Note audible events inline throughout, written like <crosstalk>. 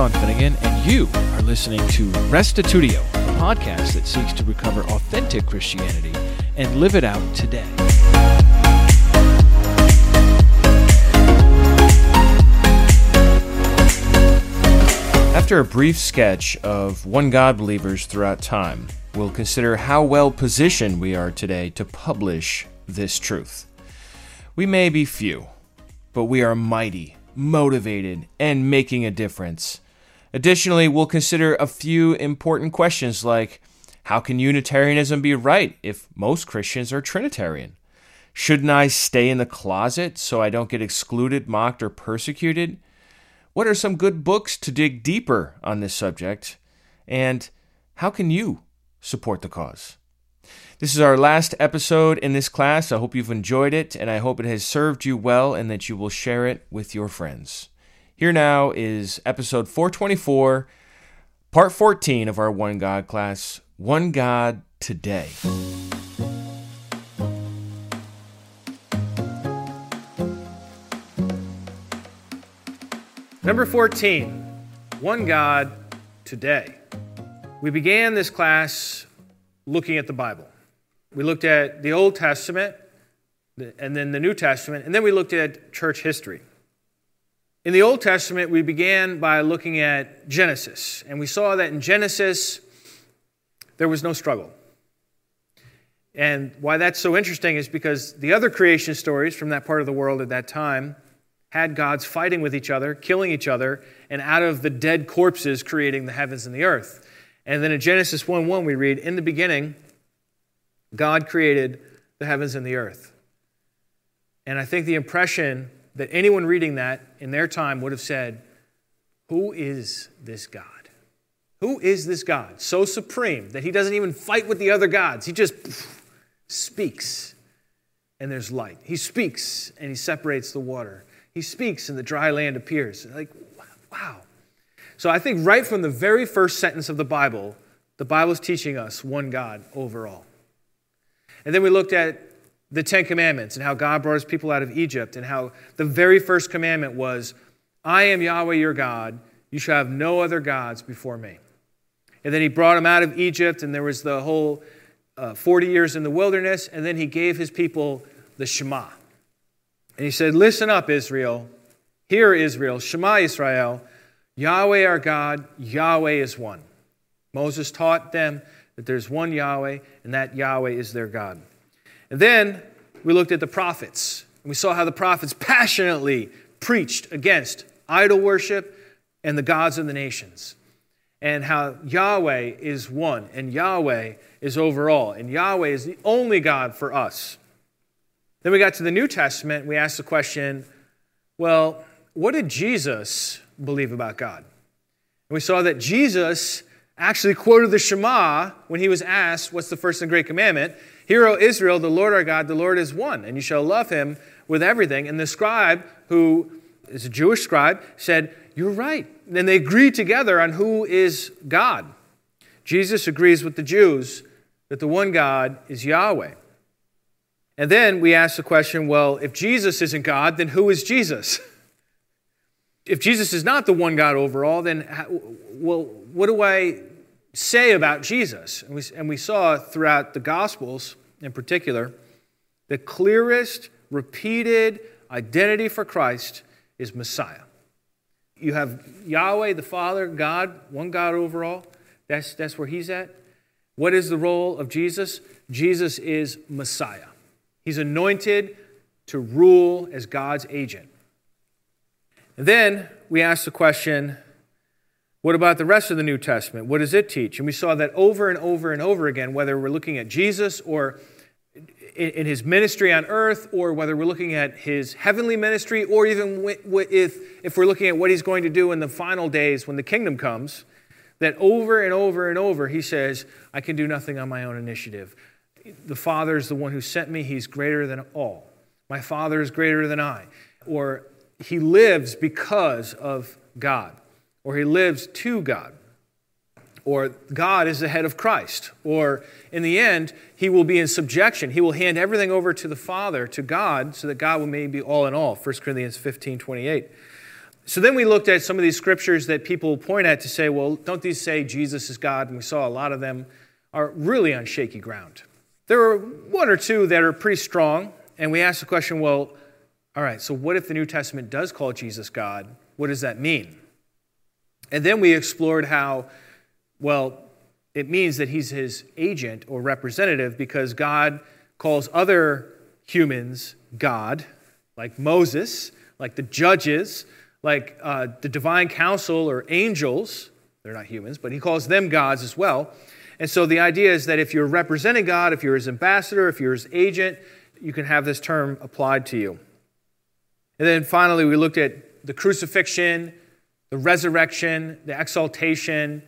Sean Finnegan, and you are listening to Restitutio, a podcast that seeks to recover authentic Christianity and live it out today. After a brief sketch of one God believers throughout time, we'll consider how well positioned we are today to publish this truth. We may be few, but we are mighty, motivated, and making a difference. Additionally, we'll consider a few important questions like how can Unitarianism be right if most Christians are Trinitarian? Shouldn't I stay in the closet so I don't get excluded, mocked, or persecuted? What are some good books to dig deeper on this subject? And how can you support the cause? This is our last episode in this class. I hope you've enjoyed it, and I hope it has served you well and that you will share it with your friends. Here now is episode 424, part 14 of our One God class One God Today. Number 14, One God Today. We began this class looking at the Bible. We looked at the Old Testament and then the New Testament, and then we looked at church history. In the Old Testament, we began by looking at Genesis, and we saw that in Genesis, there was no struggle. And why that's so interesting is because the other creation stories from that part of the world at that time had gods fighting with each other, killing each other, and out of the dead corpses creating the heavens and the earth. And then in Genesis 1 1, we read, In the beginning, God created the heavens and the earth. And I think the impression that anyone reading that in their time would have said, Who is this God? Who is this God so supreme that he doesn't even fight with the other gods? He just speaks and there's light. He speaks and he separates the water. He speaks and the dry land appears. Like, wow. So I think right from the very first sentence of the Bible, the Bible is teaching us one God overall. And then we looked at the Ten Commandments and how God brought his people out of Egypt and how the very first commandment was, I am Yahweh your God. You shall have no other gods before me. And then he brought them out of Egypt, and there was the whole uh, 40 years in the wilderness, and then he gave his people the Shema. And he said, Listen up, Israel. Hear, Israel. Shema, Israel. Yahweh our God, Yahweh is one. Moses taught them that there's one Yahweh, and that Yahweh is their God. And then we looked at the prophets, and we saw how the prophets passionately preached against idol worship and the gods of the nations, and how Yahweh is one, and Yahweh is over all, and Yahweh is the only God for us. Then we got to the New Testament, we asked the question well, what did Jesus believe about God? And we saw that Jesus actually quoted the Shema when he was asked, What's the first and great commandment? Hear, O Israel, the Lord our God, the Lord is one, and you shall love him with everything. And the scribe, who is a Jewish scribe, said, You're right. And they agreed together on who is God. Jesus agrees with the Jews that the one God is Yahweh. And then we ask the question well, if Jesus isn't God, then who is Jesus? <laughs> If Jesus is not the one God overall, then well, what do I say about Jesus. And we, and we saw throughout the Gospels in particular, the clearest repeated identity for Christ is Messiah. You have Yahweh, the Father, God, one God overall. That's, that's where he's at. What is the role of Jesus? Jesus is Messiah. He's anointed to rule as God's agent. And then we ask the question what about the rest of the New Testament? What does it teach? And we saw that over and over and over again, whether we're looking at Jesus or in his ministry on earth, or whether we're looking at his heavenly ministry, or even if, we're looking at what he's going to do in the final days when the kingdom comes, that over and over and over he says, I can do nothing on my own initiative. The Father is the one who sent me, he's greater than all. My Father is greater than I. Or he lives because of God or he lives to God, or God is the head of Christ, or in the end, he will be in subjection. He will hand everything over to the Father, to God, so that God will maybe be all in all. 1 Corinthians 15 28. So then we looked at some of these scriptures that people point at to say, well, don't these say Jesus is God? And we saw a lot of them are really on shaky ground. There are one or two that are pretty strong, and we asked the question, well, all right, so what if the New Testament does call Jesus God? What does that mean? And then we explored how, well, it means that he's his agent or representative because God calls other humans God, like Moses, like the judges, like uh, the divine council or angels. They're not humans, but he calls them gods as well. And so the idea is that if you're representing God, if you're his ambassador, if you're his agent, you can have this term applied to you. And then finally, we looked at the crucifixion, the resurrection, the exaltation,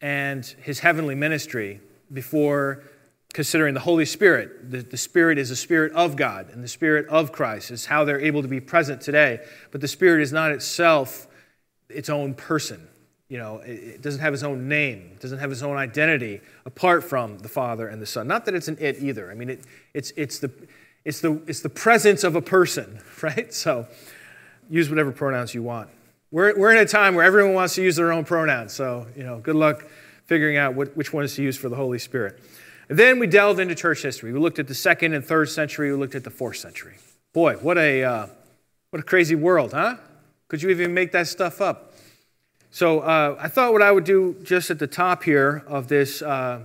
and his heavenly ministry before considering the Holy Spirit. The, the Spirit is the Spirit of God, and the Spirit of Christ is how they're able to be present today. But the Spirit is not itself its own person. You know, it, doesn't have its own name, it doesn't have its own identity apart from the Father and the Son. Not that it's an it either. I mean, it, it's, it's, the, it's, the, it's the presence of a person, <laughs> right? So use whatever pronouns you want. We're, we're in a time where everyone wants to use their own pronouns, so, you know, good luck figuring out what, which one to use for the Holy Spirit. And then we delved into church history. We looked at the second and third century. We looked at the fourth century. Boy, what a, uh, what a crazy world, huh? Could you even make that stuff up? So uh, I thought what I would do just at the top here of this uh,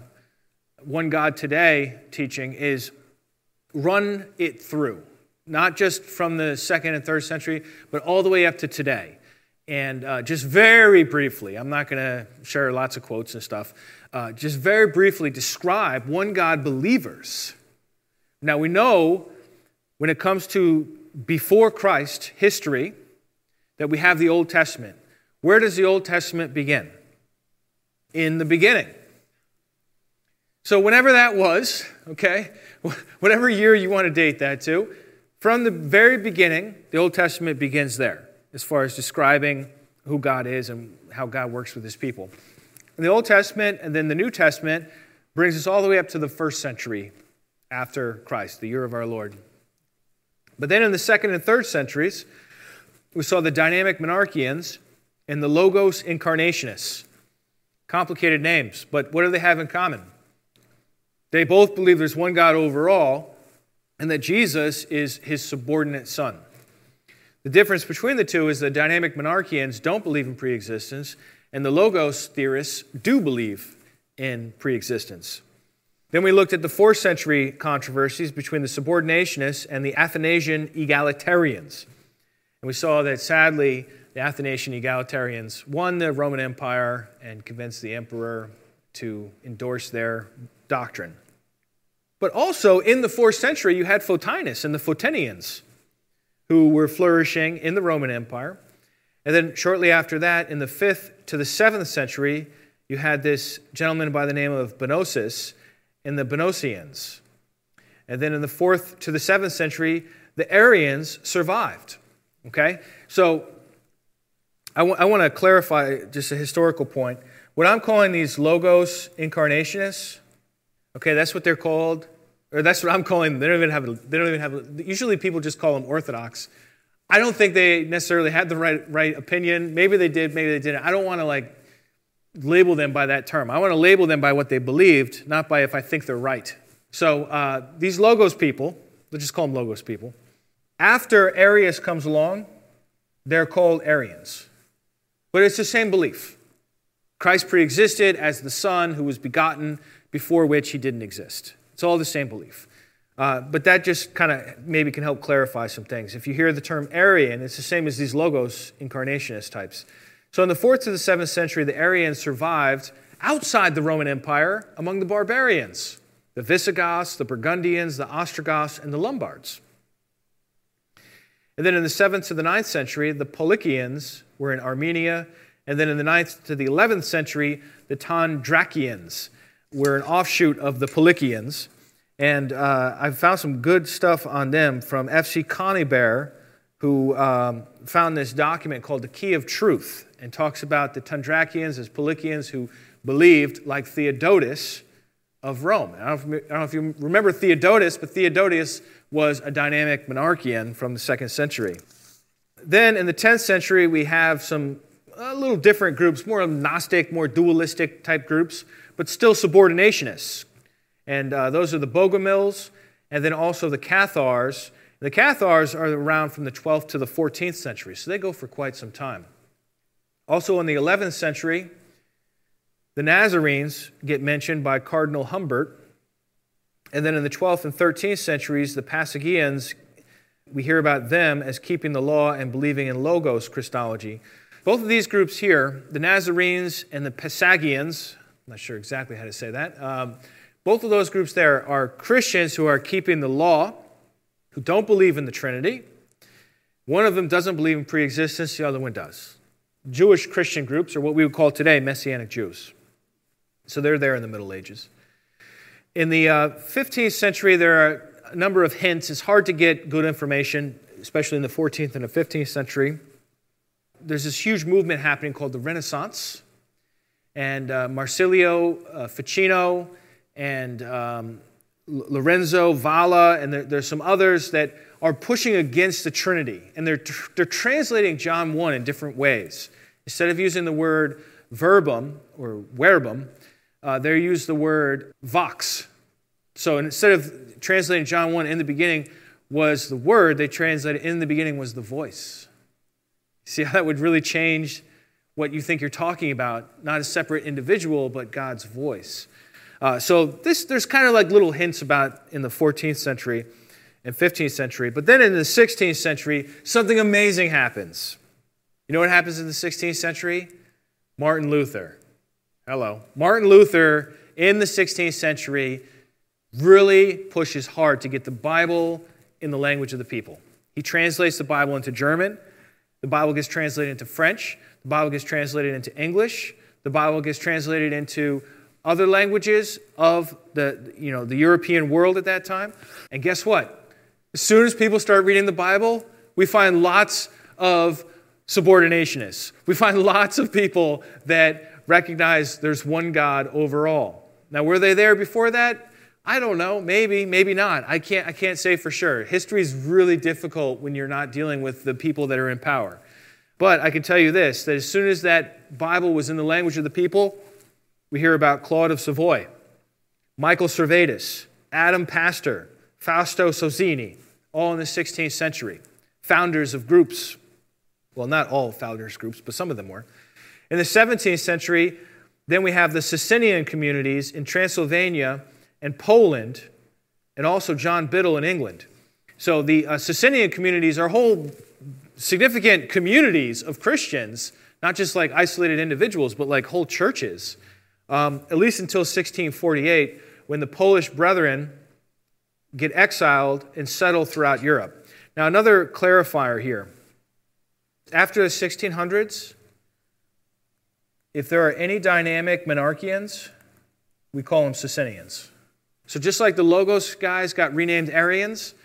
One God Today teaching is run it through, not just from the second and third century, but all the way up to today. And uh, just very briefly, I'm not going to share lots of quotes and stuff, uh, just very briefly describe one God believers. Now, we know when it comes to before Christ history that we have the Old Testament. Where does the Old Testament begin? In the beginning. So, whenever that was, okay, <laughs> whatever year you want to date that to, from the very beginning, the Old Testament begins there as far as describing who God is and how God works with his people. The Old Testament and then the New Testament brings us all the way up to the first century after Christ, the year of our Lord. But then in the second and third centuries, we saw the dynamic monarchians and the Logos incarnationists. Complicated names, but what do they have in common? They both believe there's one God overall and that Jesus is his subordinate son. The difference between the two is the dynamic monarchians don't believe in preexistence, and the Logos theorists do believe in preexistence. Then we looked at the fourth century controversies between the subordinationists and the Athanasian egalitarians. And we saw that sadly, the Athanasian egalitarians won the Roman Empire and convinced the emperor to endorse their doctrine. But also in the fourth century, you had Photinus and the Photinians who were flourishing in the Roman Empire. And then shortly after that, in the 5th to the 7th century, you had this gentleman by the name of Bonosus in the Bonosians. And then in the 4th to the 7th century, the Arians survived. Okay? So I, w- I want to clarify just a historical point. What I'm calling these logos incarnationists, okay, that's what they're called or that's what I'm calling them. They don't even have. A, they don't even have. A, usually, people just call them Orthodox. I don't think they necessarily had the right right opinion. Maybe they did. Maybe they didn't. I don't want to like label them by that term. I want to label them by what they believed, not by if I think they're right. So uh, these logos people, let's just call them logos people. After Arius comes along, they're called Arians, but it's the same belief. Christ preexisted as the Son who was begotten, before which he didn't exist. It's all the same belief. Uh, but that just kind of maybe can help clarify some things. If you hear the term Arian, it's the same as these logos incarnationist types. So in the fourth to the seventh century, the Arians survived outside the Roman Empire among the barbarians the Visigoths, the Burgundians, the Ostrogoths, and the Lombards. And then in the seventh to the ninth century, the Paulicians were in Armenia. And then in the ninth to the eleventh century, the Tondrakians were an offshoot of the Paulicians. And uh, I found some good stuff on them from F.C. Conybeare, who um, found this document called the Key of Truth and talks about the Tondrakians as Paulicians who believed, like Theodotus of Rome. I don't, know if, I don't know if you remember Theodotus, but Theodotus was a dynamic monarchian from the second century. Then in the 10th century, we have some a little different groups, more Gnostic, more dualistic type groups, but still subordinationists. And uh, those are the Bogomils, and then also the Cathars. The Cathars are around from the 12th to the 14th century, so they go for quite some time. Also in the 11th century, the Nazarenes get mentioned by Cardinal Humbert. And then in the 12th and 13th centuries, the Pasagians, we hear about them as keeping the law and believing in Logos Christology. Both of these groups here, the Nazarenes and the Pasagians, I'm not sure exactly how to say that, um, both of those groups there are Christians who are keeping the law, who don't believe in the Trinity. One of them doesn't believe in preexistence, the other one does. Jewish Christian groups are what we would call today Messianic Jews. So they're there in the Middle Ages. In the uh, 15th century, there are a number of hints. It's hard to get good information, especially in the 14th and the 15th century. There's this huge movement happening called the Renaissance. And uh, Marsilio uh, Ficino and um, Lorenzo Valla, and there, there's some others that are pushing against the Trinity. And they're, they're translating John 1 in different ways. Instead of using the word verbum or verbum, uh, they use the word vox. So instead of translating John 1 in the beginning was the word, they translated in the beginning was the voice. See how that would really change what you think you're talking about, not a separate individual, but God's voice. Uh, so this, there's kind of like little hints about in the 14th century and 15th century. But then in the 16th century, something amazing happens. You know what happens in the 16th century? Martin Luther. Hello. Martin Luther in the 16th century really pushes hard to get the Bible in the language of the people. He translates the Bible into German. The Bible gets translated into French. The Bible gets translated into English. The Bible gets translated into other languages of the, you know, the European world at that time. And guess what? As soon as people start reading the Bible, we find lots of subordinationists. We find <laughs> lots of people that recognize there's one God overall. Now, were they there before that? I don't know. Maybe, maybe not. I can't, I can't say for sure. History is really difficult when you're not dealing with the people that are in power. But I can tell you this that as soon as that Bible was in the language of the people, we hear about Claude of Savoy, Michael Servetus, Adam Pastor, Fausto Sozzini, all in the 16th century, founders of groups. Well, not all founders groups, but some of them were. In the 17th century, then we have the Socinian communities in Transylvania and Poland, and also John Biddle in England. So the uh, Socinian communities are whole significant communities of Christians, not just like isolated individuals, but like whole churches, um, at least until 1648, when the Polish brethren get exiled and settle throughout Europe. Now, another clarifier here. After the 1600s, if there are any dynamic monarchians, we call them Socinians. So just like the Logos guys got renamed Arians,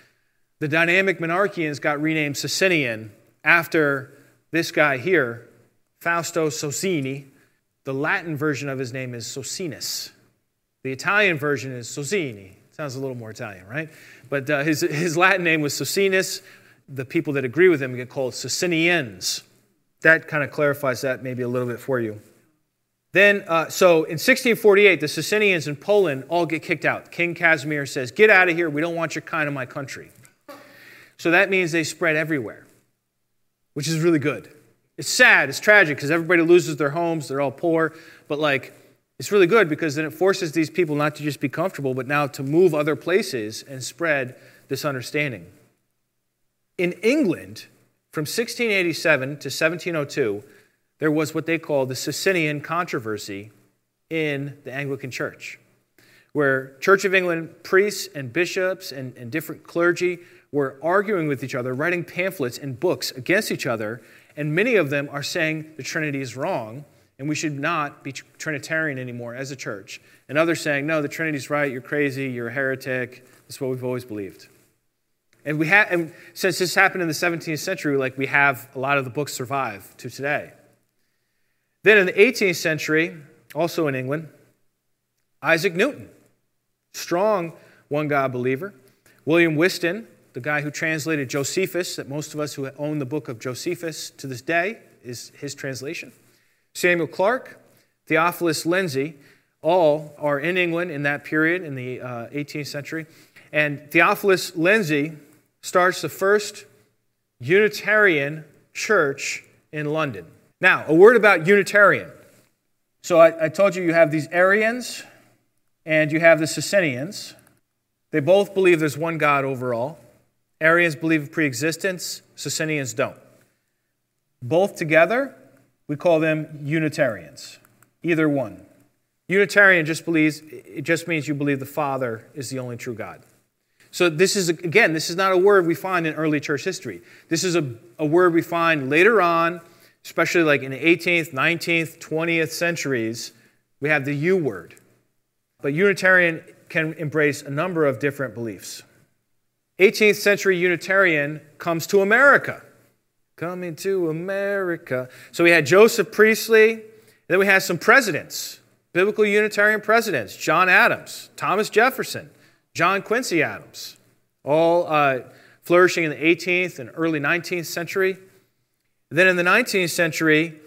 the dynamic monarchians got renamed Socinian after this guy here, Fausto Sozzini. The Latin version of his name is Socinus. The Italian version is Sozzini. Sounds a little more Italian, right? But uh, his, his Latin name was Socinus. The people that agree with him get called Socinians. That kind of clarifies that maybe a little bit for you. Then, uh, so in 1648, the Socinians in Poland all get kicked out. King Casimir says, Get out of here. We don't want your kind in my country. So that means they spread everywhere, which is really good. It's sad, it's tragic because everybody loses their homes, they're all poor, but like it's really good because then it forces these people not to just be comfortable, but now to move other places and spread this understanding. In England, from 1687 to 1702, there was what they called the Socinian controversy in the Anglican Church, where Church of England priests and bishops and, and different clergy were arguing with each other, writing pamphlets and books against each other, and many of them are saying the Trinity is wrong and we should not be Trinitarian anymore as a church. And others saying, no, the Trinity's right, you're crazy, you're a heretic. That's what we've always believed. And, we ha- and since this happened in the 17th century, like we have a lot of the books survive to today. Then in the 18th century, also in England, Isaac Newton, strong one God believer. William Whiston, the guy who translated Josephus, that most of us who own the book of Josephus to this day is his translation. Samuel Clarke, Theophilus Lindsey, all are in England in that period in the uh, 18th century. And Theophilus Lindsey starts the first Unitarian church in London. Now, a word about Unitarian. So I, I told you you have these Arians and you have the Socinians. They both believe there's one God overall. Arians believe in preexistence, Socinians don't. Both together, we call them Unitarians. Either one. Unitarian just believes it just means you believe the Father is the only true God. So this is again, this is not a word we find in early church history. This is a, a word we find later on, especially like in the 18th, 19th, 20th centuries. We have the U word. But Unitarian can embrace a number of different beliefs. 18th century Unitarian comes to America. Coming to America. So we had Joseph Priestley, then we had some presidents, biblical Unitarian presidents John Adams, Thomas Jefferson, John Quincy Adams, all uh, flourishing in the 18th and early 19th century. Then in the 19th century,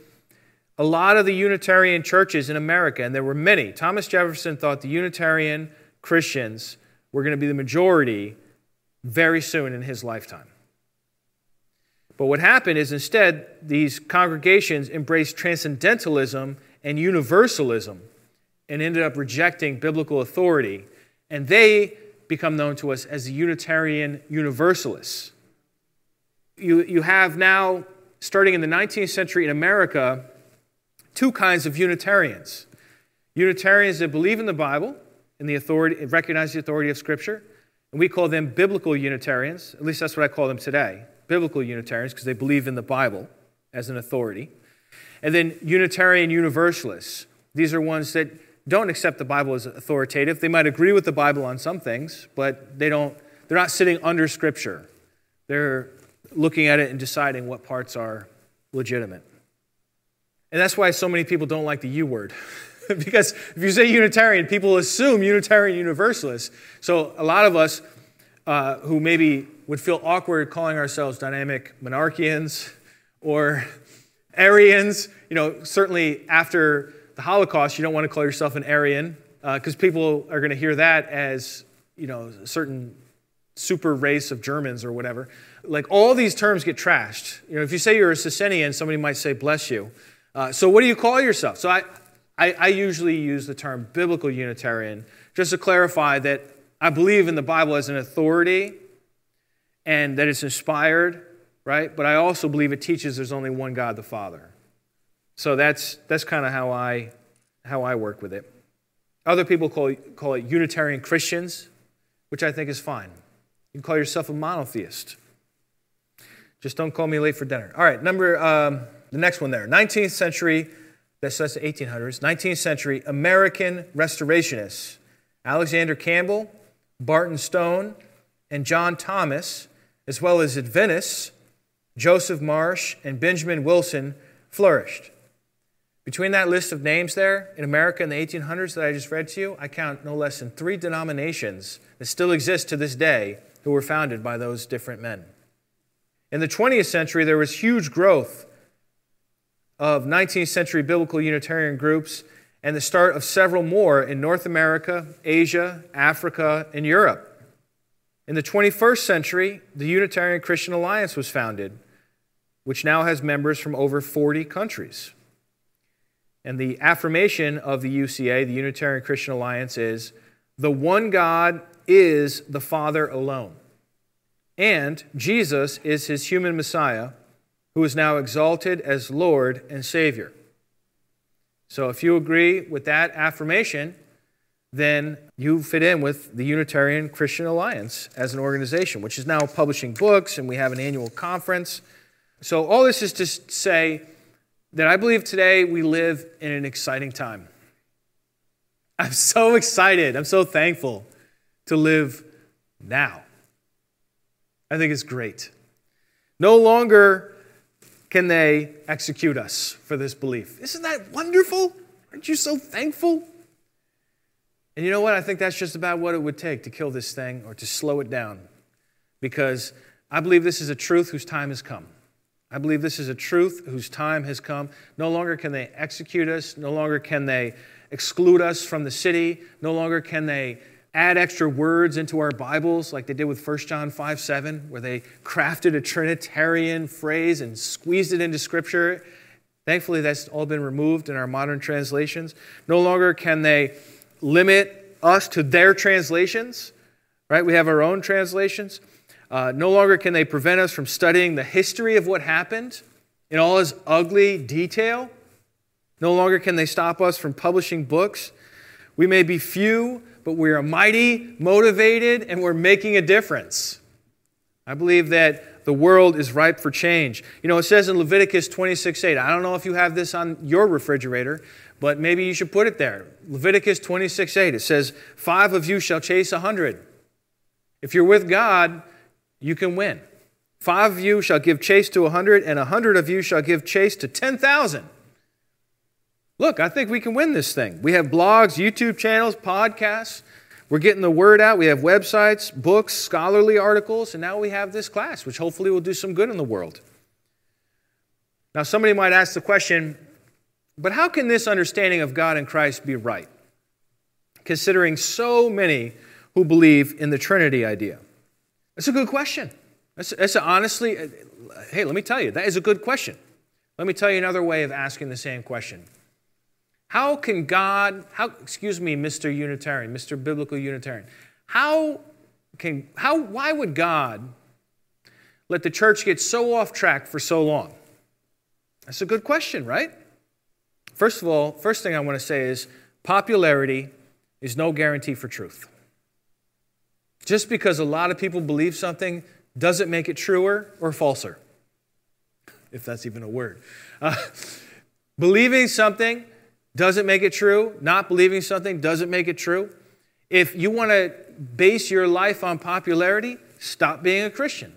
a lot of the Unitarian churches in America, and there were many, Thomas Jefferson thought the Unitarian Christians were going to be the majority very soon in his lifetime. But what happened is instead, these congregations embraced transcendentalism and universalism and ended up rejecting biblical authority. And they become known to us as the Unitarian Universalists. You, you have now, starting in the 19th century in America, two kinds of Unitarians Unitarians that believe in the Bible and the authority, recognize the authority of Scripture, and we call them biblical Unitarians. At least that's what I call them today biblical Unitarians, because they believe in the Bible as an authority. And then Unitarian Universalists. These are ones that don't accept the Bible as authoritative. They might agree with the Bible on some things, but they don't, they're not sitting under Scripture. They're looking at it and deciding what parts are legitimate. And that's why so many people don't like the U word. <laughs> <laughs> because if you say Unitarian, people assume Unitarian Universalist. So a lot of us uh, who maybe would feel awkward calling ourselves dynamic monarchians or <laughs> Arians, you know, certainly after the Holocaust, you don't want to call yourself an Aryan because uh, people are going to hear that as, you know, a certain super race of Germans or whatever. Like all these terms get trashed. You know, if you say you're a Socinian, somebody might say, bless you. Uh, so what do you call yourself? So I, I, I usually use the term biblical Unitarian just to clarify that I believe in the Bible as an authority and that it's inspired, right? But I also believe it teaches there's only one God, the Father. So that's, that's kind of how I, how I work with it. Other people call, call it Unitarian Christians, which I think is fine. You can call yourself a monotheist. Just don't call me late for dinner. All right, number um, the next one there. 19th century, that's, the 1800s. 19th century American restorationists. Alexander Campbell, Barton Stone, and John Thomas, as well as Adventists, Joseph Marsh, and Benjamin Wilson flourished. Between that list of names there in America in the 1800s that I just read to you, I count no less than three denominations that still exist to this day who were founded by those different men. In the 20th century, there was huge growth of 19th century biblical Unitarian groups and the start of several more in North America, Asia, Africa, and Europe. In the 21st century, the Unitarian Christian Alliance was founded, which now has members from over 40 countries. And the affirmation of the UCA, the Unitarian Christian Alliance, is the one God is the Father alone. And Jesus is his human Messiah, who is now exalted as Lord and Savior. So if you agree with that affirmation, then you fit in with the Unitarian Christian Alliance as an organization, which is now publishing books, and we have an annual conference. So, all this is to say that I believe today we live in an exciting time. I'm <laughs> so excited. I'm so thankful to live now. I think it's great. No longer can they execute us for this belief. Isn't that wonderful? Aren't you so thankful? And you know what? I think that's just about what it would take to kill this thing or to slow it down. because I believe this is a truth whose time has come. I believe this is a truth whose time has come. No longer can they execute us, no longer can they exclude us from the city, no longer can they add extra words into our Bibles like they did with 1 John 5 7, where they crafted a Trinitarian phrase and squeezed it into Scripture. Thankfully, that's all been removed in our modern translations. No longer can they limit us to their translations, right? We have our own translations. Uh, no longer can they prevent us from studying the history of what happened in all its ugly detail. No longer can they stop us from publishing books. We may be few, but we are mighty, motivated, and we're making a difference. I believe that the world is ripe for change. You know, it says in Leviticus 26 8, I don't know if you have this on your refrigerator, but maybe you should put it there. Leviticus 26 8, it says, Five of you shall chase a hundred. If you're with God, you can win. Five of you shall give chase to a hundred, and a hundred of you shall give chase to 10,000. Look, I think we can win this thing. We have blogs, YouTube channels, podcasts. We're getting the word out. We have websites, books, scholarly articles, and now we have this class, which hopefully will do some good in the world. Now, somebody might ask the question, but how can this understanding of God and Christ be right? Considering so many who believe in the Trinity idea. That's a good question. That's, that's honestly, uh, hey, let me tell you, that is a good question. Let me tell you another way of asking the same question. How can God, how, excuse me, Mr. Unitarian, Mr. Biblical Unitarian, how can, how, why would God let the church get so off track for so long? That's a good question, right? First of all, first thing I want to say is popularity is no guarantee for truth. Just because a lot of people believe something doesn't make it truer or falser, if that's even a word. Uh, <laughs> believing something doesn't make it true. Not believing something doesn't make it true. If you want to base your life on popularity, stop being a Christian.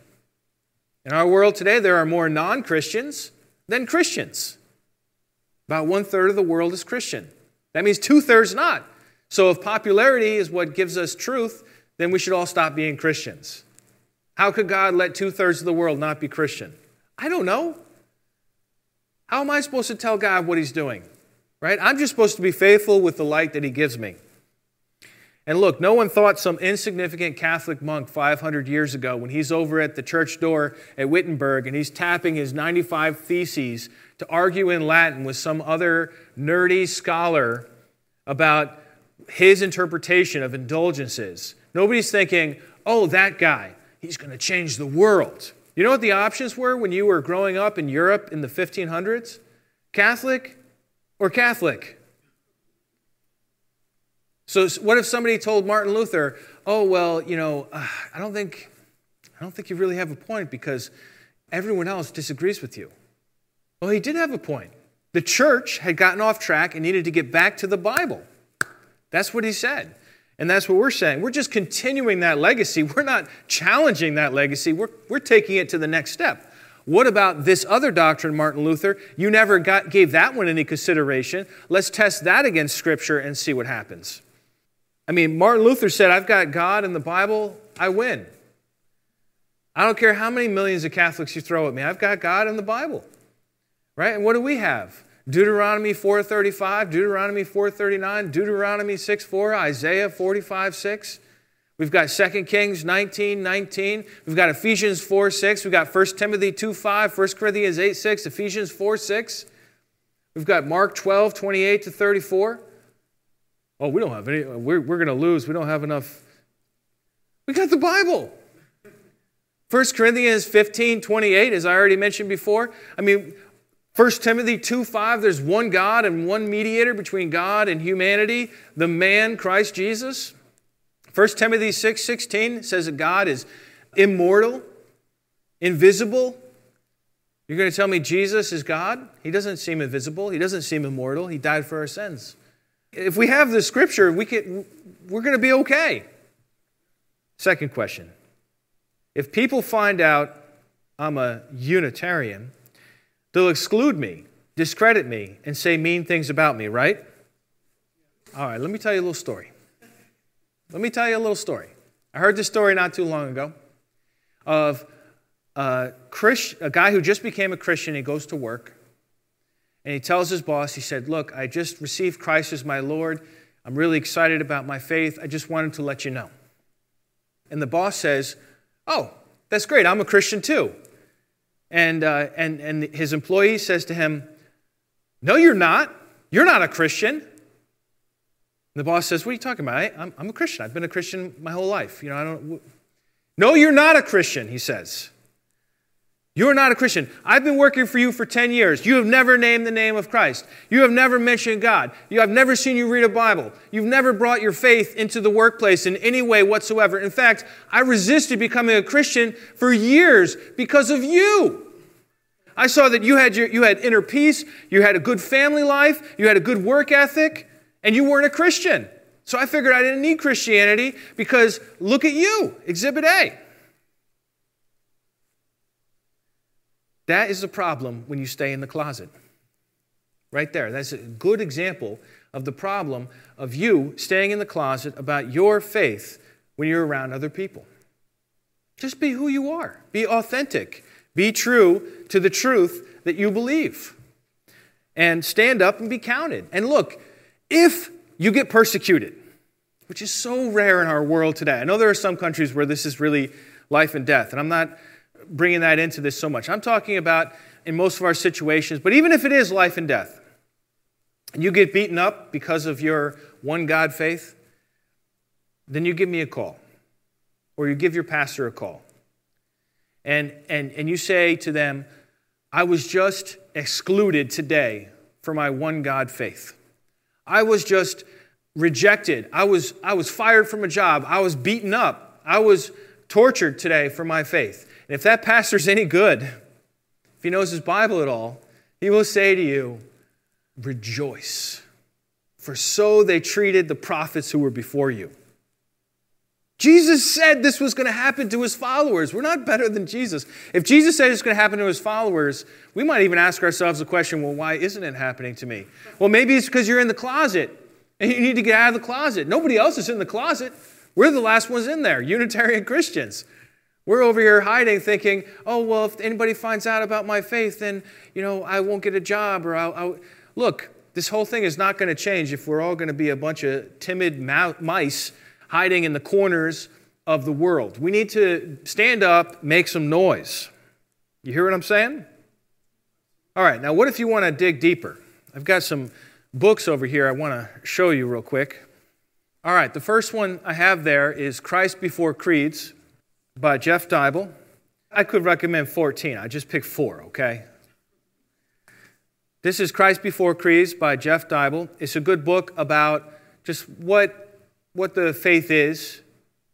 In our world today, there are more non Christians than Christians. About one third of the world is Christian. That means two thirds not. So if popularity is what gives us truth, then we should all stop being Christians. How could God let two thirds of the world not be Christian? I don't know. How am I supposed to tell God what He's doing? Right? I'm just supposed to be faithful with the light that He gives me. And look, no one thought some insignificant Catholic monk 500 years ago, when he's over at the church door at Wittenberg and he's tapping his 95 Theses to argue in Latin with some other nerdy scholar about his interpretation of indulgences. Nobody's thinking, oh, that guy, he's going to change the world. You know what the options were when you were growing up in Europe in the 1500s? Catholic or Catholic? So, what if somebody told Martin Luther, oh, well, you know, uh, I don't think. I don't think you really have a point because everyone else disagrees with you. Well, he did have a point. The church had gotten off track and needed to get back to the Bible. That's what he said. And that's what we're saying. We're just continuing that legacy. <laughs> We're not challenging that legacy, we're, we're taking it to the next step. What about this other doctrine, Martin Luther? You never got, gave that one any consideration. Let's test that against Scripture and see what happens. I mean, Martin Luther said, I've got God and the Bible, I win. I don't care how many millions of Catholics you throw at me, I've got God and the Bible. Right? And what do we have? Deuteronomy 4:35, Deuteronomy 4:39, Deuteronomy 6:4, Isaiah 45:6. We've got 2 Kings 19, 19. We've got Ephesians 4, 6. We've got 1 Timothy 2, 5, 1 Corinthians 8, 6, Ephesians 4, 6. We've got Mark 12, 28 to 34. Oh, we don't have any. We're, we're going to lose. We don't have enough. We got the Bible. 1 Corinthians 15, 28, as I already mentioned before. I mean, 1 Timothy 2 5, there's one God and one mediator between God and humanity, the man Christ Jesus. 1 Timothy 6 16 says that God is immortal, invisible. You're going to tell me Jesus is God? He doesn't seem invisible, he doesn't seem immortal. He died for our sins. If we have the scripture, we can, we're going to be okay. Second question If people find out I'm a Unitarian, They'll exclude me, discredit me, and say mean things about me, right? All right, let me tell you a little story. Let me tell you a little story. I heard this story not too long ago. of a, Christ, a guy who just became a Christian. He goes to work and he tells his boss, he said, Look, I just received Christ as my Lord. I'm really excited about my faith. I just wanted to let you know. And the boss says, Oh, that's great. I'm a Christian too. And, uh, and, and his employee says to him, No, you're not. You're not a Christian. The boss says, What are you talking about? I, I'm, I'm a Christian. I've been a Christian my whole life. You know, I don't. No, you're not a Christian, he says. You're not a Christian. I've been working for you for 10 years. You have never named the name of Christ. You have never mentioned God. You have never seen you read a Bible. You've never brought your faith into the workplace in any way whatsoever. In fact, I resisted becoming a Christian for years because of you. I saw that you had, your, you had inner peace, you had a good family life, you had a good work ethic, and you weren't a Christian. So I figured I didn't need Christianity because look at you, Exhibit A. That is the problem when you stay in the closet. Right there. That's a good example of the problem of you staying in the closet about your faith when you're around other people. Just be who you are, be authentic, be true to the truth that you believe, and stand up and be counted. And look, if you get persecuted, which is so rare in our world today, I know there are some countries where this is really life and death, and I'm not bringing that into this so much. I'm talking about in most of our situations, but even if it is life and death, and you get beaten up because of your one God faith, then you give me a call, or you give your pastor a call. And, and, and you say to them, I was just excluded today for my one God faith. I was just rejected. I was, I was fired from a job. I was beaten up. I was tortured today for my faith. And if that pastor's any good, if he knows his Bible at all, he will say to you, Rejoice, for so they treated the prophets who were before you. Jesus said this was going to happen to his followers. We're not better than Jesus. If Jesus said it's going to happen to his followers, we might even ask ourselves the question well, why isn't it happening to me? Well, maybe it's because you're in the closet and you need to get out of the closet. Nobody else is in the closet. We're the last ones in there, Unitarian Christians. We're over here hiding, thinking, oh, well, if anybody finds out about my faith, then, you know, I won't get a job or I'll. I'll... Look, this whole thing is not going to change if we're all going to be a bunch of timid mice hiding in the corners of the world. We need to stand up, make some noise. You hear what I'm saying? All right, now what if you want to dig deeper? I've got some books over here I want to show you real quick. All right, the first one I have there is Christ Before Creeds by Jeff Deuble. I could recommend 14. I just picked four, okay? This is Christ Before Creeds by Jeff Deuble. It's a good book about just what, what the faith is,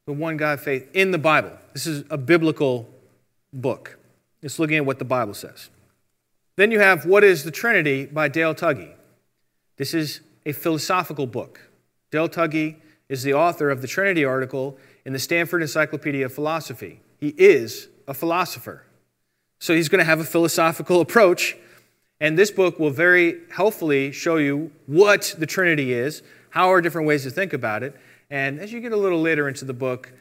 the one God faith in the Bible. This is a biblical book. It's looking at what the Bible says. Then you have What is the Trinity by Dale Tuggy. This is a philosophical book. Dale Tuggy is the author of the Trinity article in the Stanford Encyclopedia of Philosophy. He is a philosopher. So he's going to have a philosophical <laughs> approach. And this book will very helpfully show you what the Trinity is, how are different ways to think about it, and as you get a little later into the book,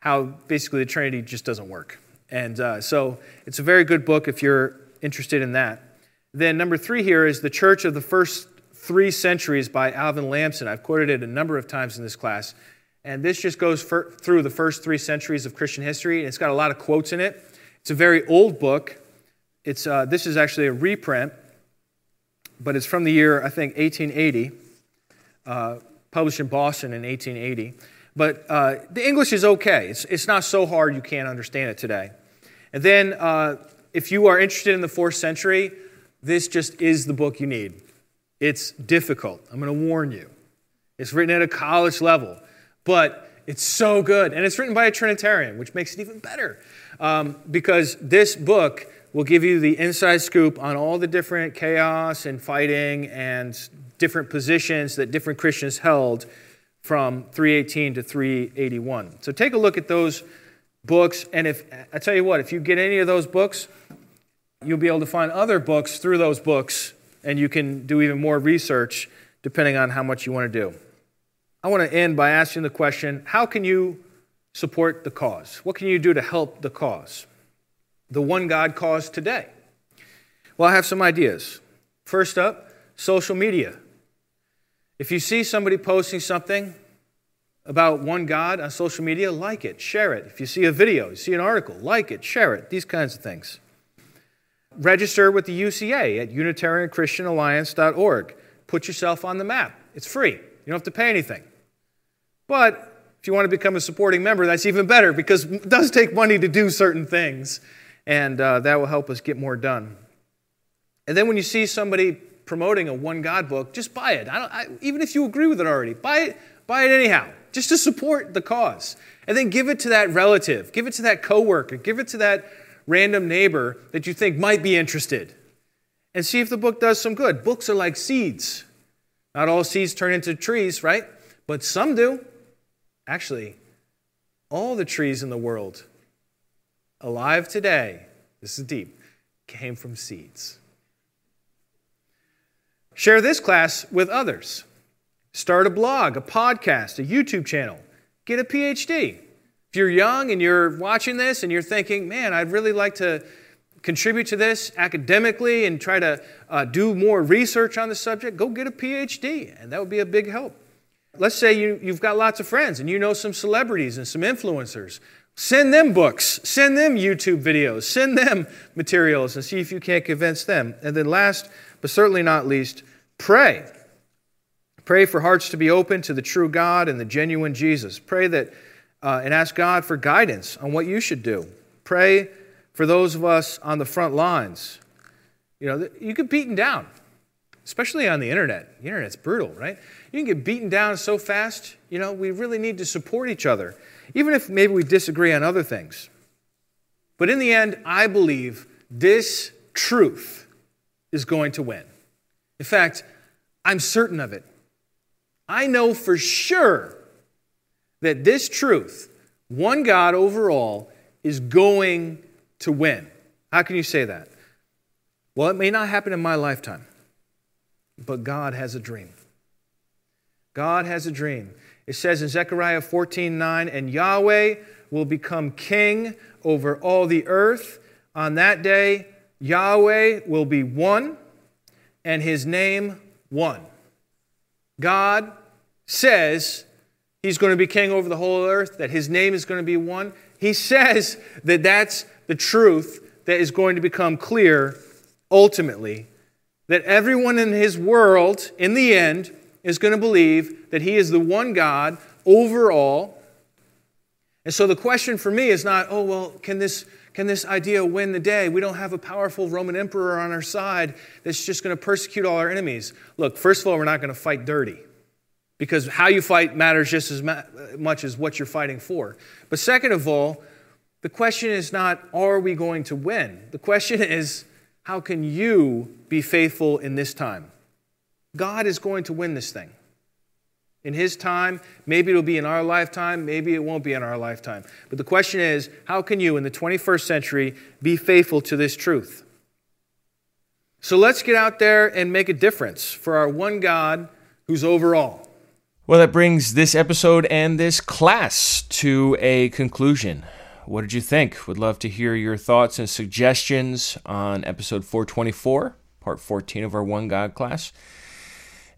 how basically the Trinity just doesn't work. And uh, so it's a very good book if you're interested in that. Then, number three here is The Church of the First Three Centuries by Alvin Lamson. I've quoted it a number of times in this class. And this just goes for, through the first three centuries of Christian history, and it's got a lot of quotes in it. It's a very old book. It's, uh, this is actually a reprint, but it's from the year, I think, 1880, uh, published in Boston in 1880. But uh, the English is okay. It's, it's not so hard you can't understand it today. And then, uh, if you are interested in the fourth century, this just is the book you need. It's difficult. I'm going to warn you. It's written at a college level but it's so good. And it's written by a Trinitarian, which makes it even better. Um, because this book will give you the inside scoop on all the different chaos and fighting and different positions that different Christians held from 318 to 381. So take a look at those books. And if I tell you what, if you get any of those books, you'll be able to find other books through those books, and you can do even more research depending on how much you want to do. I want to end by asking the question how can you support the cause? What can you do to help the cause? The one God cause today. Well, I have some ideas. First up, social media. If you see somebody posting something about one God on social media, like it, share it. If you see a video, you see an article, like it, share it, these kinds of things. Register with the UCA at UnitarianChristianAlliance.org. Put yourself on the map. It's free, you don't have to pay anything. But if you want to become a supporting member, that's even better because it does take money to do certain things, and uh, that will help us get more done. And then when you see somebody promoting a one God book, just buy it. I don't, I, even if you agree with it already, buy it, buy it anyhow, just to support the cause. And then give it to that relative, give it to that coworker, give it to that random neighbor that you think might be interested. And see if the book does some good. Books are like seeds. Not all seeds turn into trees, right? But some do. Actually, all the trees in the world alive today, this is deep, came from seeds. Share this class with others. Start a blog, a podcast, a YouTube channel. Get a PhD. If you're young and you're watching this and you're thinking, man, I'd really like to contribute to this academically and try to uh, do more research on the subject, go get a PhD, and that would be a big help. Let's say you, you've got lots of friends and you know some celebrities and some influencers. Send them books, send them YouTube videos, send them <laughs> materials, and see if you can't convince them. And then, last but certainly not least, pray. Pray for hearts to be open to the true God and the genuine Jesus. Pray that uh, and ask God for guidance on what you should do. Pray for those of us on the front lines. You know, you get beaten down, especially on the internet. The internet's brutal, right? You can get beaten down so fast. You know, we really need to support each other, even if maybe we disagree on other things. But in the end, I believe this truth is going to win. In fact, I'm certain of it. I know for sure that this truth, one God overall, is going to win. How can you say that? Well, it may not happen in my lifetime, but God has a dream. God has a dream. It says in Zechariah 14 9, and Yahweh will become king over all the earth. On that day, Yahweh will be one, and his name one. God says he's going to be king over the whole earth, that his name is going to be one. He says that that's the truth that is going to become clear ultimately. That everyone in his world, in the end, is going to believe that he is the one God over all. And so the question for me is not, oh, well, can this, can this idea win the day? We don't have a powerful Roman emperor on our side that's just going to persecute all our enemies. Look, first of all, we're not going to fight dirty because how you fight matters just as uh, much as what you're fighting for. But second of all, the question is not, are we going to win? The question <laughs> is, how can you be faithful in this time? God is going to win this thing. In His time, maybe it'll be in our lifetime, maybe it won't be in our lifetime. But the question is, how can you in the 21st century be faithful to this truth? So let's get out there and make a difference for our one God who's over all. Well, that brings this episode and this class to a conclusion. What did you think? Would love to hear your thoughts and suggestions on episode 424, part 14 of our One God class.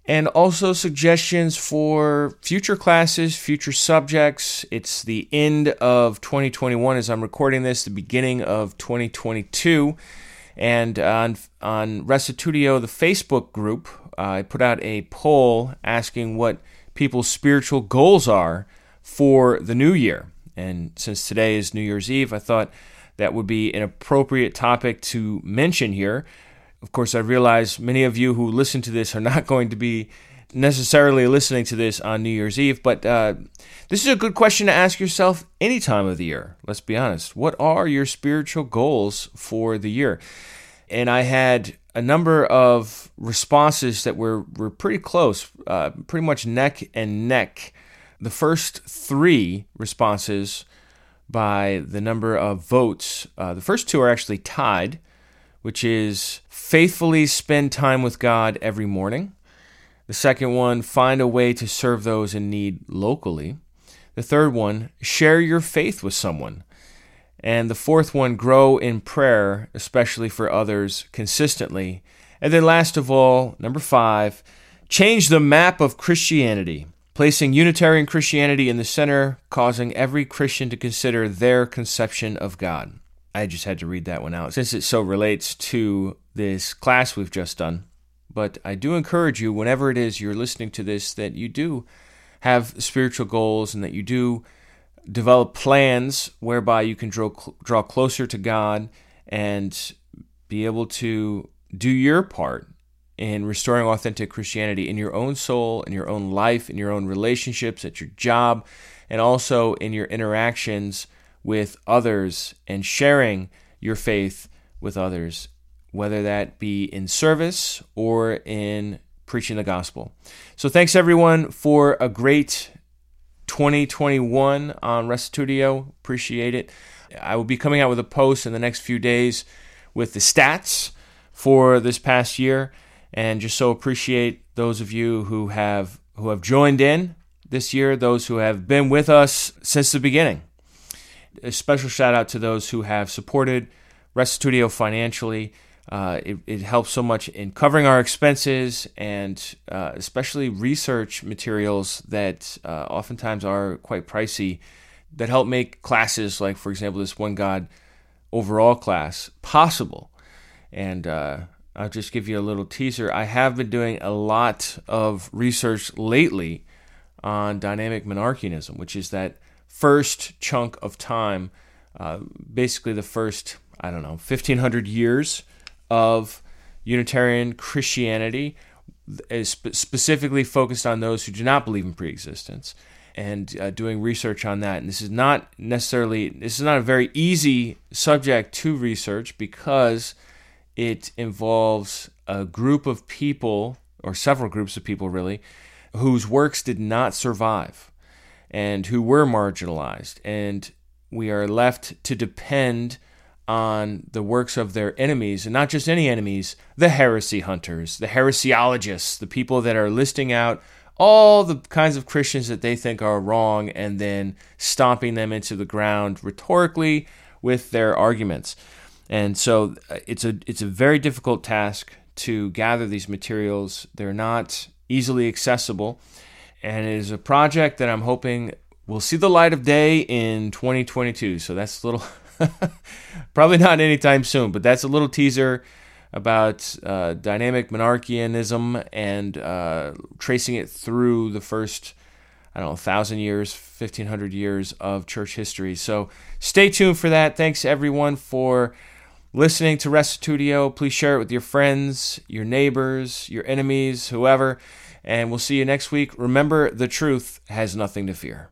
And also suggestions for future classes, future subjects. It's the end of 2021 as I'm recording this, the beginning of 2022. And on, on Restitutio, the Facebook group, uh, I put out a poll asking what people's spiritual goals are for the new year. And since today is New Year's Eve, I thought that would be an appropriate topic to mention here. Of course, I realize many of you who listen to this are not going to be necessarily listening to this on New Year's Eve, but uh, this is a good question to ask yourself any time of the year. Let's be honest. What are your spiritual goals for the year? And I had a number of responses that were, were pretty close, uh, pretty much neck and neck. The first three responses by the number of votes, uh, the first two are actually tied, which is faithfully spend time with God every morning. The second one, find a way to serve those in need locally. The third one, share your faith with someone. And the fourth one, grow in prayer, especially for others, consistently. And then, last of all, number five, change the map of Christianity, placing Unitarian Christianity in the center, causing every Christian to consider their conception of God. I just had to read that one out since it so relates to this class we've just done. But I do encourage you, whenever it is you're listening to this, that you do have spiritual goals and that you do develop plans whereby you can draw draw closer to God and be able to do your part in restoring authentic Christianity in your own soul, in your own life, in your own relationships, at your job, and also in your interactions with others and sharing your faith with others, whether that be in service or in preaching the gospel. So, thanks everyone for a great 2021 on Restitutio. Appreciate it. I will be coming out with a post in the next few days with the stats for this past year, and just so appreciate those of you who have who have joined in this year, those who have been with us since the beginning. A special shout out to those who have supported Restitutio financially. Uh, it, it, helps so much in covering our expenses and uh, especially research materials that uh, oftentimes are quite pricey that help make classes like, for example, this One God over all class possible. And uh, I'll just give you a little teaser. I have been doing a lot of research lately on dynamic monarchianism, which is that first chunk of time, uh, basically the first, I don't know, 1500 years of Unitarian Christianity, is specifically focused on those who do not believe in preexistence and uh, doing research on that. And this is not necessarily, this is not a very easy subject to research because it involves a group of people, or several groups of people really, whose works did not survive and who were marginalized. And we are left to depend on the works of their enemies, and not just any enemies, the heresy hunters, the heresiologists, the people that are listing out all the kinds of Christians that they think are wrong and then stomping them into the ground rhetorically with their arguments. And so uh, it's a it's a very difficult task to gather these materials. They're not easily accessible and it is a project that I'm hoping will see the light of day in 2022. So that's a little, <laughs> probably not anytime soon, but that's a little teaser about uh, dynamic monarchianism and uh, tracing it through the first, I don't know, thousand years, 1500 years of church history. So stay tuned for that. Thanks everyone for listening to Restitutio. Please share it with your friends, your neighbors, your enemies, whoever and we'll see you next week. Remember, the truth has nothing to fear.